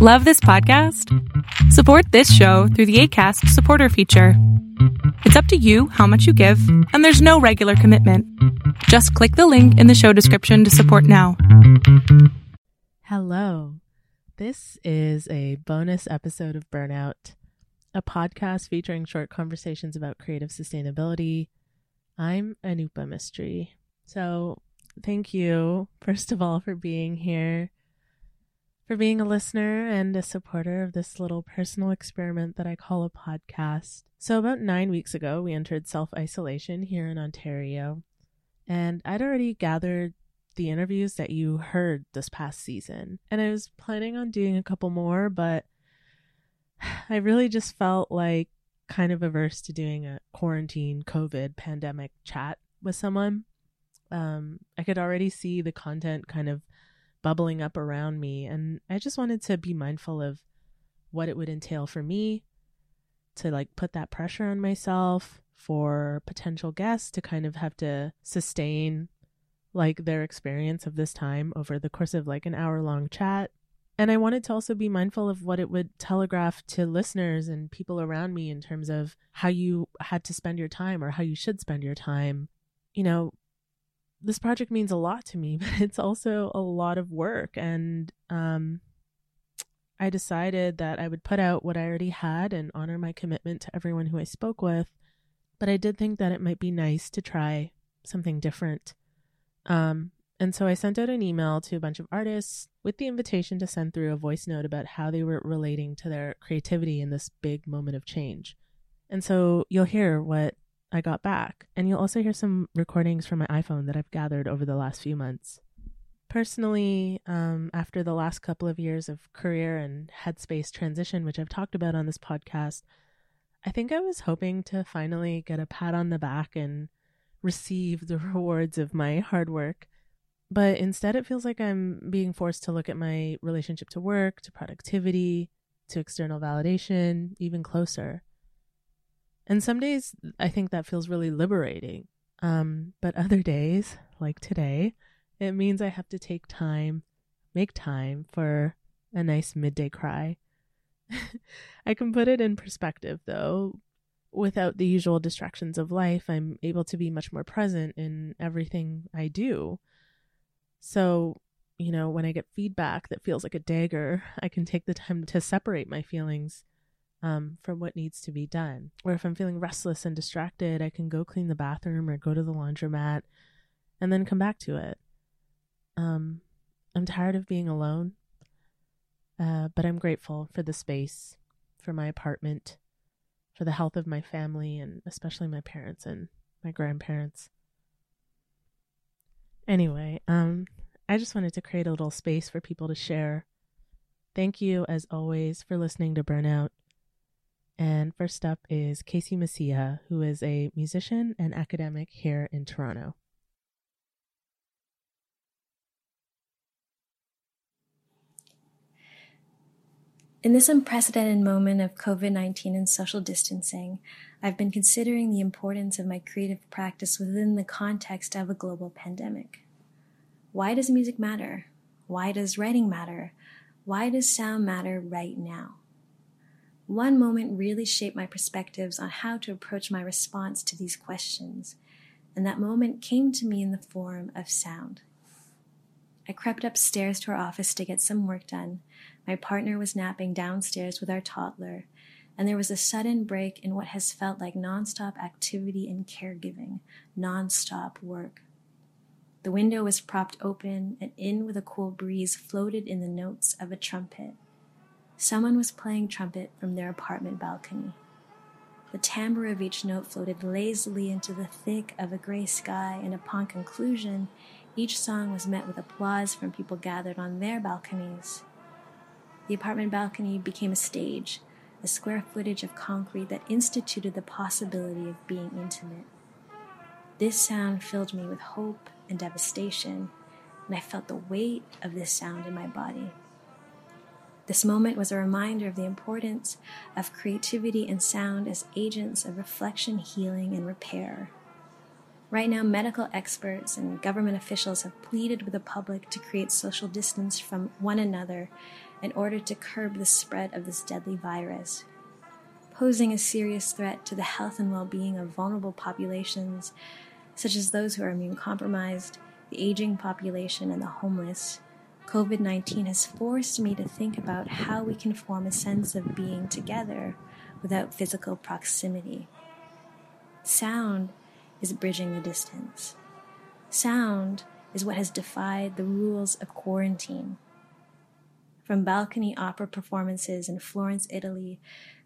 Love this podcast? Support this show through the ACAST supporter feature. It's up to you how much you give, and there's no regular commitment. Just click the link in the show description to support now. Hello. This is a bonus episode of Burnout, a podcast featuring short conversations about creative sustainability. I'm Anupa Mistry. So, thank you, first of all, for being here for being a listener and a supporter of this little personal experiment that I call a podcast. So, about nine weeks ago, we entered self isolation here in Ontario, and I'd already gathered the interviews that you heard this past season. And I was planning on doing a couple more, but I really just felt like kind of averse to doing a quarantine COVID pandemic chat with someone. Um, I could already see the content kind of bubbling up around me. And I just wanted to be mindful of what it would entail for me to like put that pressure on myself for potential guests to kind of have to sustain like their experience of this time over the course of like an hour long chat. And I wanted to also be mindful of what it would telegraph to listeners and people around me in terms of how you had to spend your time or how you should spend your time. You know, this project means a lot to me, but it's also a lot of work. And um, I decided that I would put out what I already had and honor my commitment to everyone who I spoke with. But I did think that it might be nice to try something different. Um, and so I sent out an email to a bunch of artists with the invitation to send through a voice note about how they were relating to their creativity in this big moment of change. And so you'll hear what I got back. And you'll also hear some recordings from my iPhone that I've gathered over the last few months. Personally, um, after the last couple of years of career and headspace transition, which I've talked about on this podcast, I think I was hoping to finally get a pat on the back and receive the rewards of my hard work. But instead, it feels like I'm being forced to look at my relationship to work, to productivity, to external validation even closer. And some days I think that feels really liberating. Um, but other days, like today, it means I have to take time, make time for a nice midday cry. I can put it in perspective though. Without the usual distractions of life, I'm able to be much more present in everything I do. So, you know, when I get feedback that feels like a dagger, I can take the time to separate my feelings um, from what needs to be done. Or if I'm feeling restless and distracted, I can go clean the bathroom or go to the laundromat and then come back to it. Um, I'm tired of being alone, uh, but I'm grateful for the space, for my apartment, for the health of my family, and especially my parents and my grandparents. Anyway, um, I just wanted to create a little space for people to share. Thank you, as always, for listening to Burnout. And first up is Casey Mecija, who is a musician and academic here in Toronto. In this unprecedented moment of COVID 19 and social distancing, I've been considering the importance of my creative practice within the context of a global pandemic. Why does music matter? Why does writing matter? Why does sound matter right now? One moment really shaped my perspectives on how to approach my response to these questions, and that moment came to me in the form of sound. I crept upstairs to our office to get some work done. My partner was napping downstairs with our toddler, and there was a sudden break in what has felt like nonstop activity and caregiving, nonstop work. The window was propped open, and in with a cool breeze floated in the notes of a trumpet. Someone was playing trumpet from their apartment balcony. The timbre of each note floated lazily into the thick of a gray sky, and upon conclusion, each song was met with applause from people gathered on their balconies. The apartment balcony became a stage, a square footage of concrete that instituted the possibility of being intimate. This sound filled me with hope and devastation, and I felt the weight of this sound in my body. This moment was a reminder of the importance of creativity and sound as agents of reflection, healing, and repair. Right now, medical experts and government officials have pleaded with the public to create social distance from one another in order to curb the spread of this deadly virus, posing a serious threat to the health and well being of vulnerable populations, such as those who are immune compromised, the aging population, and the homeless. COVID 19 has forced me to think about how we can form a sense of being together without physical proximity. Sound is bridging the distance. Sound is what has defied the rules of quarantine. From balcony opera performances in Florence, Italy,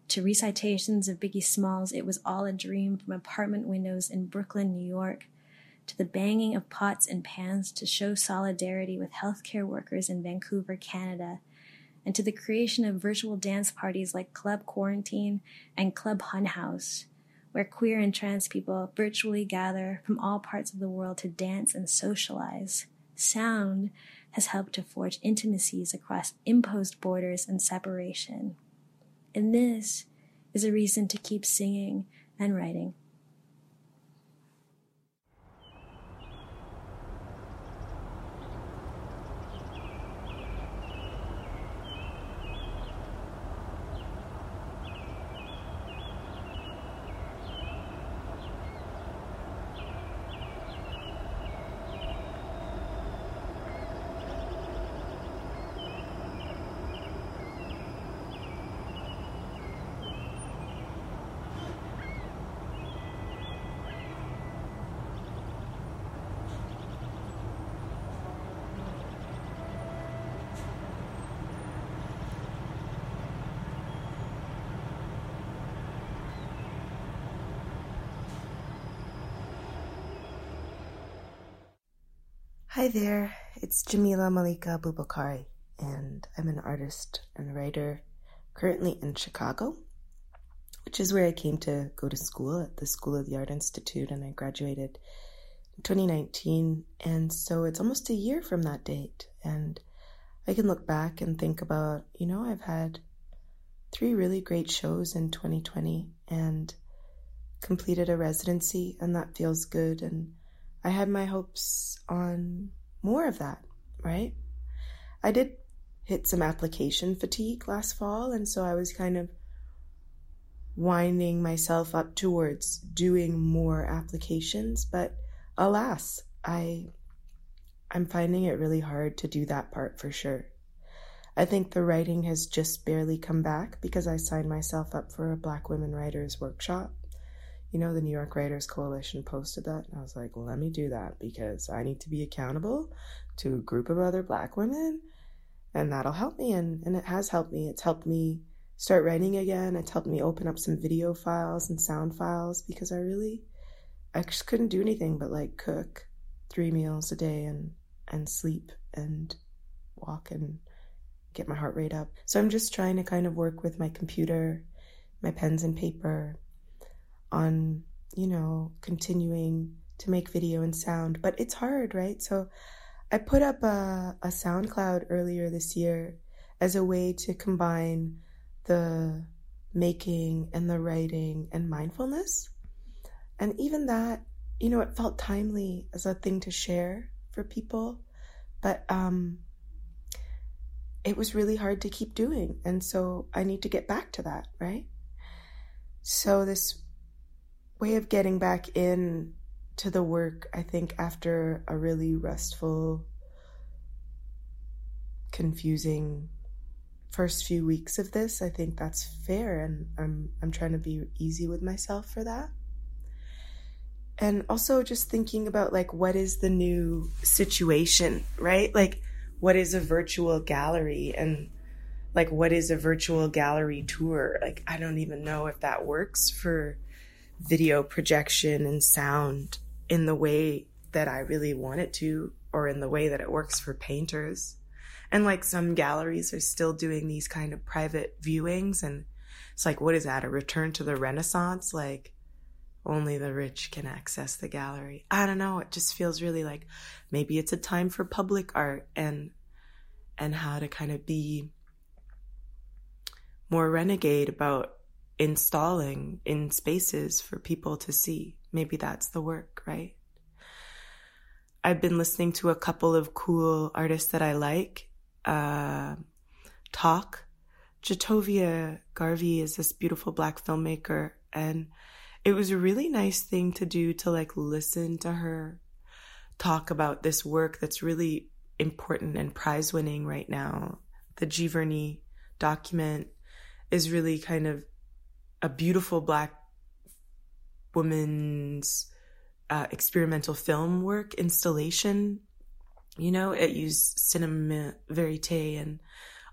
to recitations of Biggie Smalls, It Was All a Dream from apartment windows in Brooklyn, New York, to the banging of pots and pans to show solidarity with healthcare workers in Vancouver, Canada, and to the creation of virtual dance parties like Club Quarantine and Club Hun House, where queer and trans people virtually gather from all parts of the world to dance and socialize. Sound has helped to forge intimacies across imposed borders and separation. And this is a reason to keep singing and writing. Hi there, it's Jamila Malika Bubakari, and I'm an artist and writer currently in Chicago, which is where I came to go to school at the School of the Art Institute, and I graduated in 2019. And so it's almost a year from that date, and I can look back and think about, you know, I've had three really great shows in 2020 and completed a residency, and that feels good. And I had my hopes on more of that, right? I did hit some application fatigue last fall, and so I was kind of winding myself up towards doing more applications, but alas, I I'm finding it really hard to do that part for sure. I think the writing has just barely come back because I signed myself up for a Black Women Writers workshop you know, the New York Writers Coalition posted that. And I was like, let me do that because I need to be accountable to a group of other black women and that'll help me. And, and it has helped me. It's helped me start writing again. It's helped me open up some video files and sound files because I really, I just couldn't do anything but like cook three meals a day and, and sleep and walk and get my heart rate up. So I'm just trying to kind of work with my computer, my pens and paper, on, you know, continuing to make video and sound, but it's hard, right? So I put up a, a SoundCloud earlier this year as a way to combine the making and the writing and mindfulness. And even that, you know, it felt timely as a thing to share for people, but um, it was really hard to keep doing. And so I need to get back to that, right? So this way of getting back in to the work, I think, after a really restful, confusing first few weeks of this, I think that's fair and I'm I'm trying to be easy with myself for that. And also just thinking about like what is the new situation, right? Like what is a virtual gallery and like what is a virtual gallery tour? Like I don't even know if that works for video projection and sound in the way that I really want it to, or in the way that it works for painters. And like some galleries are still doing these kind of private viewings. And it's like, what is that? A return to the Renaissance? Like, only the rich can access the gallery. I don't know. It just feels really like maybe it's a time for public art and, and how to kind of be more renegade about installing in spaces for people to see. Maybe that's the work, right? I've been listening to a couple of cool artists that I like uh, talk. Ja'Tovia Gary is this beautiful black filmmaker, and it was a really nice thing to do to like listen to her talk about this work that's really important and prize winning right now. The Giverny document is really kind of a beautiful black woman's uh, experimental film work installation. You know, it used cinema verite and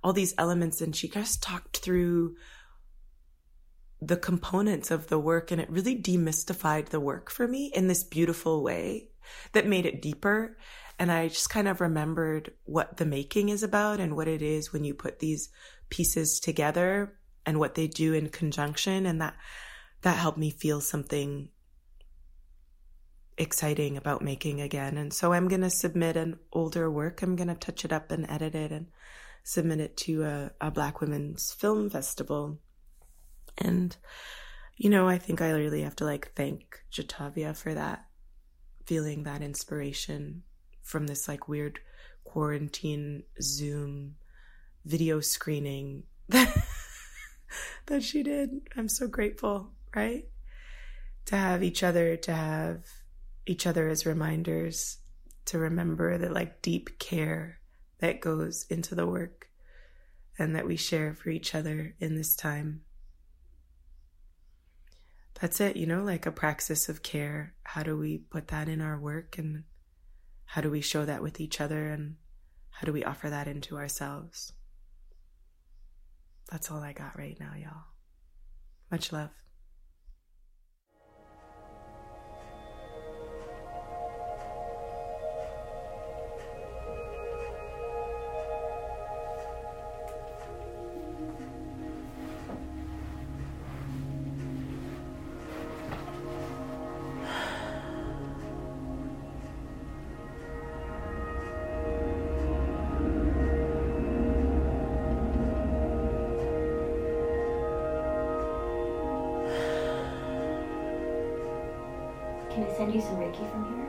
all these elements, and she just talked through the components of the work, and it really demystified the work for me in this beautiful way that made it deeper. And I just kind of remembered what the making is about and what it is when you put these pieces together and what they do in conjunction. And that, that helped me feel something exciting about making again. And so I'm going to submit an older work. I'm going to touch it up and edit it and submit it to a, a Black Women's Film Festival. And, you know, I think I really have to like thank Ja'Tovia for that, feeling that inspiration from this like weird quarantine Zoom video screening that, that she did. I'm so grateful, right? To have each other, to have each other as reminders to remember the like deep care that goes into the work and that we share for each other in this time. That's it, you know, like a praxis of care. How do we put that in our work and how do we show that with each other and how do we offer that into ourselves? That's all I got right now, y'all. Much love. Some Reiki from here?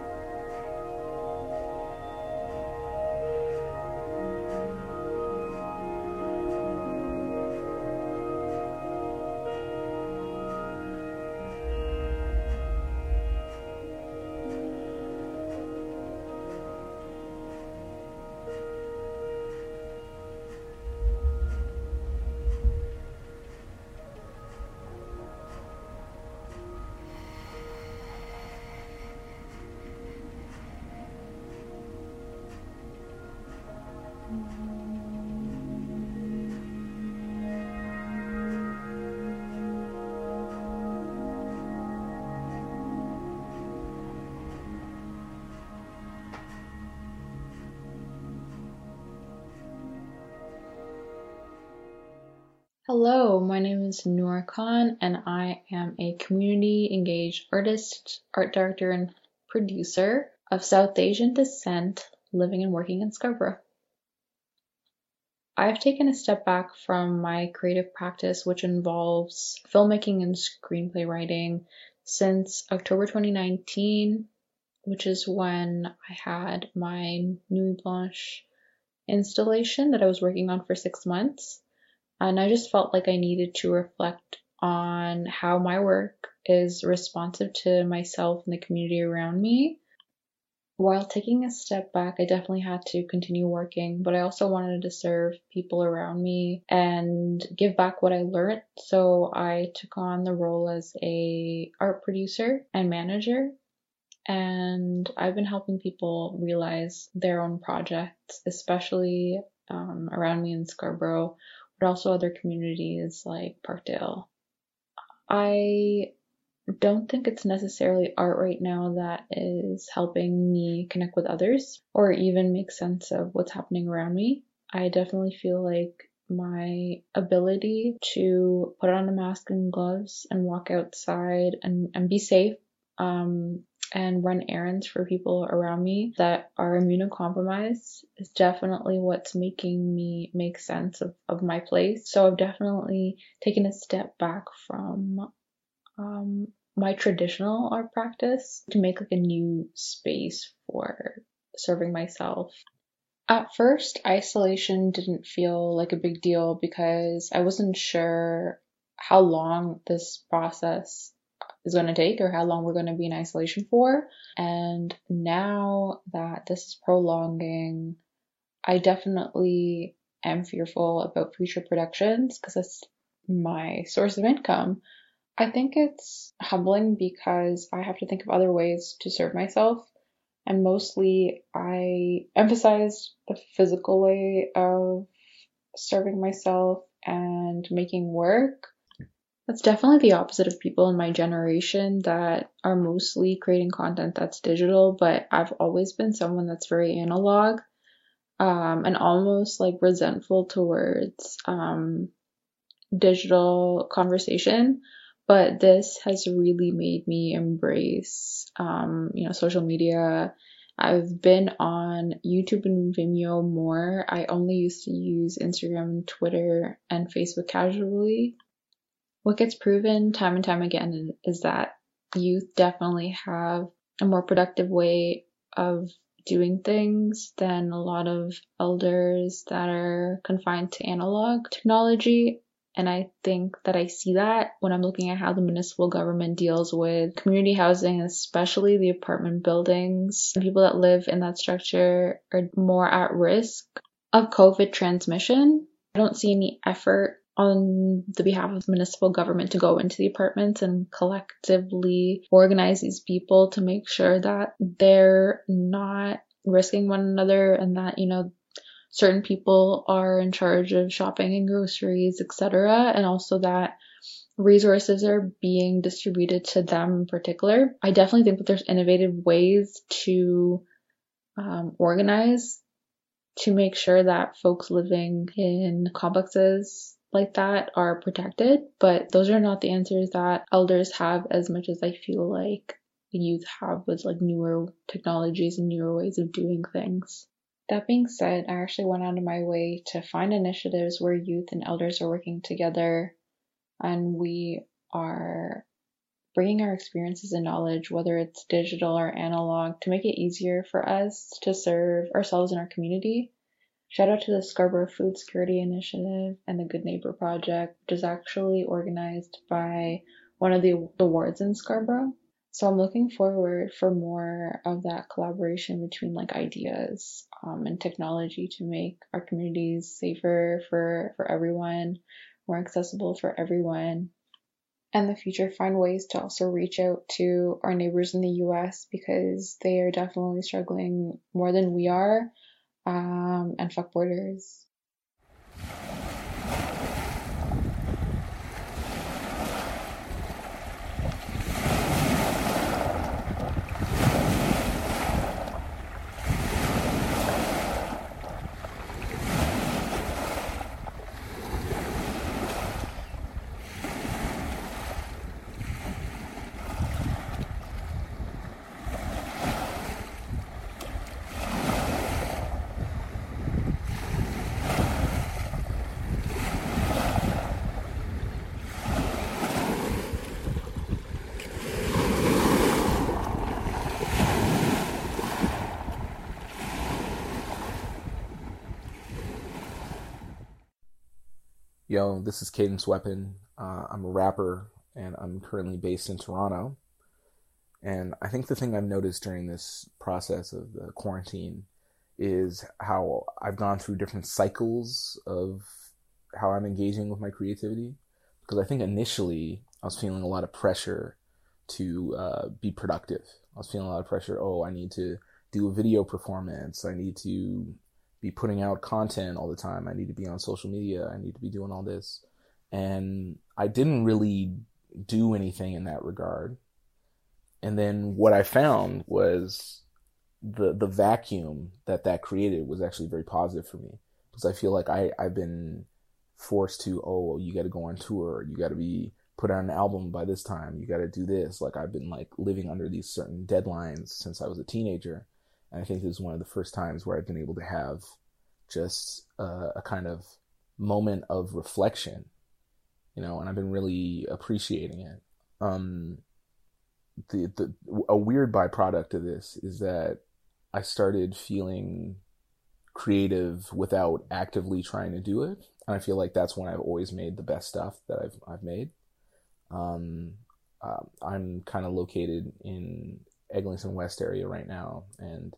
Hello, my name is Noor Khan, and I am a community engaged artist, art director, and producer of South Asian descent living and working in Scarborough. I've taken a step back from my creative practice, which involves filmmaking and screenplay writing, since October 2019, which is when I had my Nuit Blanche installation that I was working on for six months. And I just felt like I needed to reflect on how my work is responsive to myself and the community around me. While taking a step back, I definitely had to continue working, but I also wanted to serve people around me and give back what I learned. So I took on the role as a art producer and manager. And I've been helping people realize their own projects, especially um, around me in Scarborough, but also other communities like Parkdale. I don't think it's necessarily art right now that is helping me connect with others or even make sense of what's happening around me. I definitely feel like my ability to put on a mask and gloves and walk outside and, and be safe um, and run errands for people around me that are immunocompromised is definitely what's making me make sense of, of my place. So I've definitely taken a step back from um, my traditional art practice to make like a new space for serving myself. At first, isolation didn't feel like a big deal because I wasn't sure how long this process is going to take or how long we're going to be in isolation for. And now that this is prolonging, I definitely am fearful about future productions because that's my source of income. I think it's humbling because I have to think of other ways to serve myself. And mostly I emphasize the physical way of serving myself and making work. That's definitely the opposite of people in my generation that are mostly creating content that's digital, but I've always been someone that's very analog um, and almost like resentful towards um, digital conversation. But this has really made me embrace, um, you know, social media. I've been on YouTube and Vimeo more. I only used to use Instagram, Twitter, and Facebook casually. What gets proven time and time again is that youth definitely have a more productive way of doing things than a lot of elders that are confined to analog technology. And I think that I see that when I'm looking at how the municipal government deals with community housing, especially the apartment buildings. The people that live in that structure are more at risk of COVID transmission. I don't see any effort on the behalf of the municipal government to go into the apartments and collectively organize these people to make sure that they're not risking one another and that, you know, certain people are in charge of shopping and groceries, etc. And also that resources are being distributed to them in particular. I definitely think that there's innovative ways to um, organize to make sure that folks living in complexes like that are protected, but those are not the answers that elders have as much as I feel like the youth have with like newer technologies and newer ways of doing things. That being said, I actually went out of my way to find initiatives where youth and elders are working together and we are bringing our experiences and knowledge, whether it's digital or analog, to make it easier for us to serve ourselves and our community Shout out to the Scarborough Food Security Initiative and the Good Neighbor Project, which is actually organized by one of the, the wards in Scarborough. So I'm looking forward for more of that collaboration between like ideas um, and technology to make our communities safer for, for everyone, more accessible for everyone. And the future find ways to also reach out to our neighbors in the US because they are definitely struggling more than we are um, and fuck borders. Yo, this is Cadence Weapon. Uh, I'm a rapper and I'm currently based in Toronto. And I think the thing I've noticed during this process of the quarantine is how I've gone through different cycles of how I'm engaging with my creativity. Because I think initially I was feeling a lot of pressure to uh, be productive. I was feeling a lot of pressure. Oh, I need to do a video performance. I need to be putting out content all the time. I need to be on social media. I need to be doing all this. And I didn't really do anything in that regard. And then what I found was the the vacuum that that created was actually very positive for me because I feel like I I've been forced to oh you got to go on tour you got to be put out an album by this time you got to do this like I've been like living under these certain deadlines since I was a teenager and I think this is one of the first times where I've been able to have just a, a kind of moment of reflection, you know, and I've been really appreciating it. Um, the, the, a weird byproduct of this is that I started feeling creative without actively trying to do it. And I feel like that's when I've always made the best stuff that I've I've made. Um, uh, I'm kind of located in Eglinton West area right now, and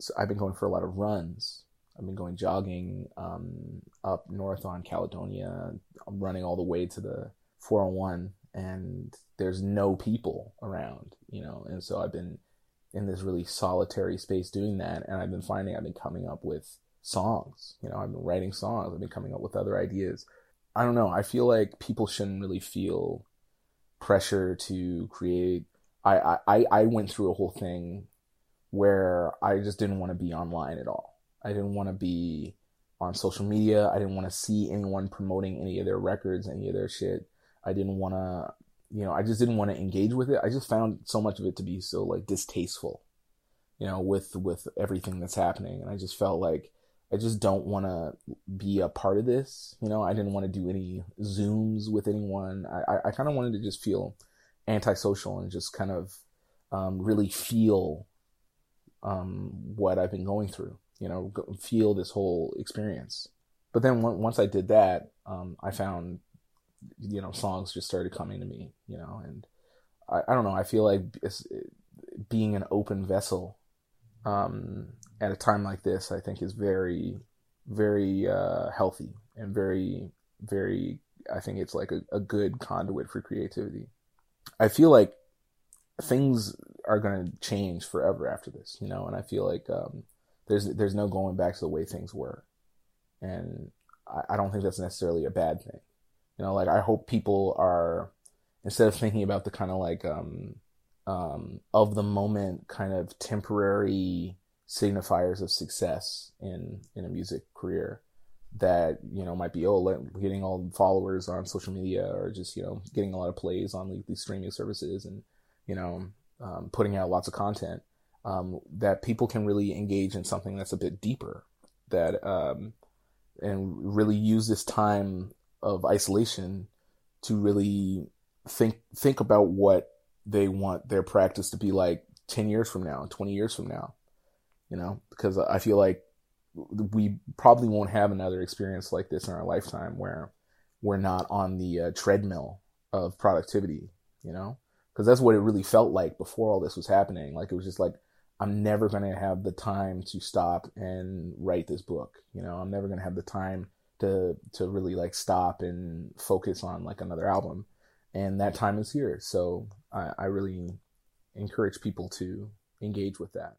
so I've been going for a lot of runs. I've been going jogging um, up north on Caledonia. I'm running all the way to the 401, and there's no people around, you know. And so I've been in this really solitary space doing that, and I've been finding I've been coming up with songs. You know, I've been writing songs. I've been coming up with other ideas. I don't know. I feel like people shouldn't really feel pressure to create. I I I went through a whole thing where I just didn't want to be online at all. I didn't want to be on social media. I didn't want to see anyone promoting any of their records, any of their shit. I didn't want to, you know, I just didn't want to engage with it. I just found so much of it to be so like distasteful, you know, with with everything that's happening, and I just felt like I just don't want to be a part of this. You know, I didn't want to do any zooms with anyone. I I, I kind of wanted to just feel antisocial and just kind of um, really feel um, what I've been going through. You know, feel this whole experience. But then once I did that, um, I found, you know, songs just started coming to me. You know, and I, I don't know. I feel like being an open vessel um, at a time like this, I think is very, very uh, healthy and very, very. I think it's like a, a good conduit for creativity. I feel like things are going to change forever after this, you know, and I feel like um, there's there's no going back to the way things were, and I, I don't think that's necessarily a bad thing. You know, like I hope people are instead of thinking about the kind of like um, um, of the moment kind of temporary signifiers of success in in a music career that you know might be oh getting all followers on social media or just you know getting a lot of plays on these streaming services and you know um, putting out lots of content, um, that people can really engage in something that's a bit deeper, that um, and really use this time of isolation to really think think about what they want their practice to be like 10 years from now 20 years from now you know because i feel like we probably won't have another experience like this in our lifetime where we're not on the uh, treadmill of productivity you know because that's what it really felt like before all this was happening. Like it was just like I'm never going to have the time to stop and write this book. You know, I'm never going to have the time to to really like stop and focus on like another album. And that time is here. So I, I really encourage people to engage with that.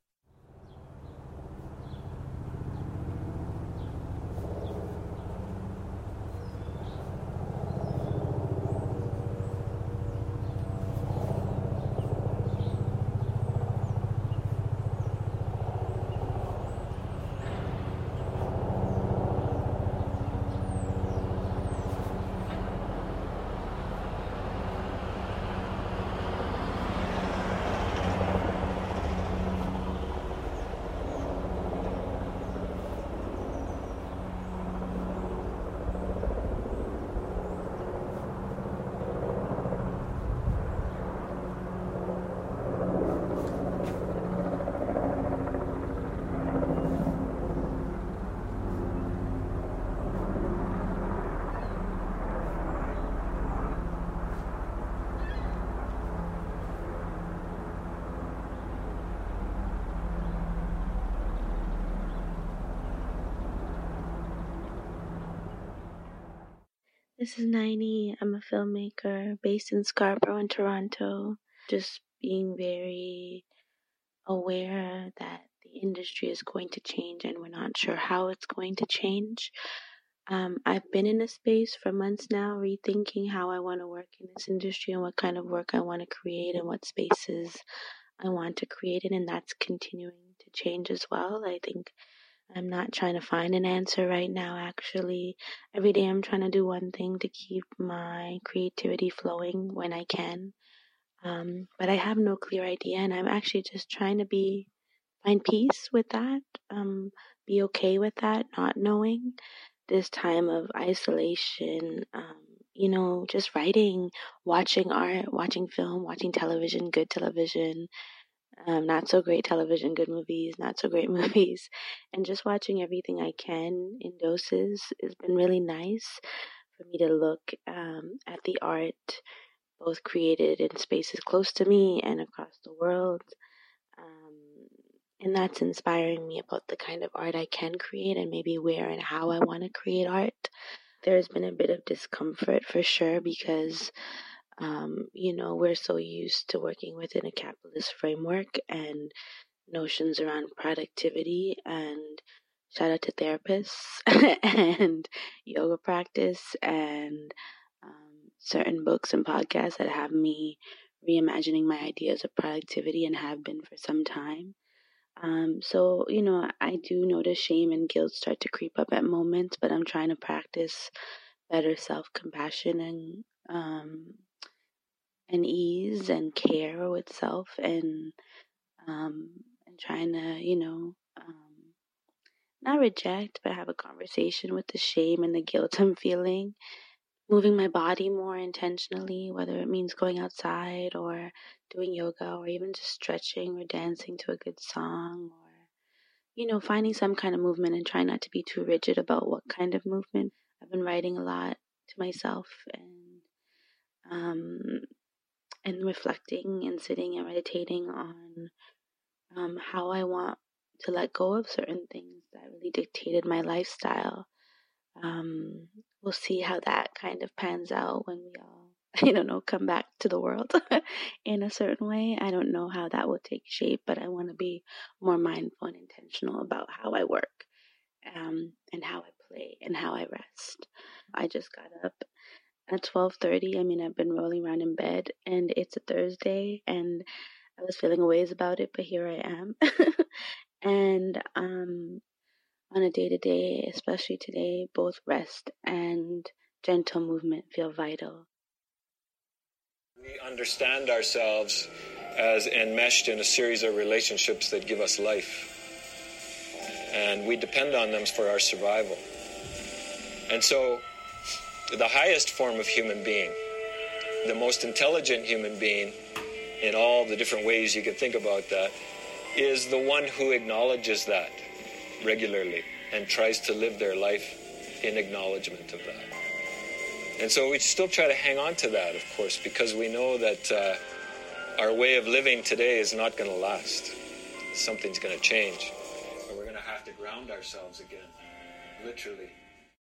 This is Naini. I'm a filmmaker based in Scarborough and Toronto. Just being very aware that the industry is going to change and we're not sure how it's going to change. Um, I've been in a space for months now, rethinking how I want to work in this industry and what kind of work I want to create and what spaces I want to create in, and that's continuing to change as well. I think I'm not trying to find an answer right now, actually. Every day I'm trying to do one thing to keep my creativity flowing when I can. Um, but I have no clear idea, and I'm actually just trying to be find peace with that, um, be okay with that, not knowing this time of isolation. Um, you know, just writing, watching art, watching film, watching television, good television, um, not so great television, good movies, not so great movies, and just watching everything I can in doses has been really nice for me to look um, at the art both created in spaces close to me and across the world. Um, and that's inspiring me about the kind of art I can create and maybe where and how I want to create art. There's been a bit of discomfort for sure because um, you know, we're so used to working within a capitalist framework and notions around productivity and shout out to therapists and yoga practice and um, certain books and podcasts that have me reimagining my ideas of productivity and have been for some time. Um, so, you know, I do notice shame and guilt start to creep up at moments, but I'm trying to practice better self compassion and um, and ease and care with self and um, and trying to you know um, not reject but have a conversation with the shame and the guilt I'm feeling. Moving my body more intentionally whether it means going outside or doing yoga or even just stretching or dancing to a good song or you know finding some kind of movement and trying not to be too rigid about what kind of movement. I've been writing a lot to myself and um, and reflecting and sitting and meditating on um, how I want to let go of certain things that really dictated my lifestyle. Um, we'll see how that kind of pans out when we all, I don't know, come back to the world in a certain way. I don't know how that will take shape, but I want to be more mindful and intentional about how I work um, and how I play and how I rest. I just got up at 12:30. I mean, I've been rolling around in bed and it's a Thursday and I was feeling a ways about it, but here I am. and um on a day to day, especially today, both rest and gentle movement feel vital. We understand ourselves as enmeshed in a series of relationships that give us life. And we depend on them for our survival. And so the highest form of human being, the most intelligent human being, in all the different ways you can think about that, is the one who acknowledges that regularly and tries to live their life in acknowledgement of that. And so we still try to hang on to that, of course, because we know that uh, our way of living today is not going to last. Something's going to change. And we're going to have to ground ourselves again, literally.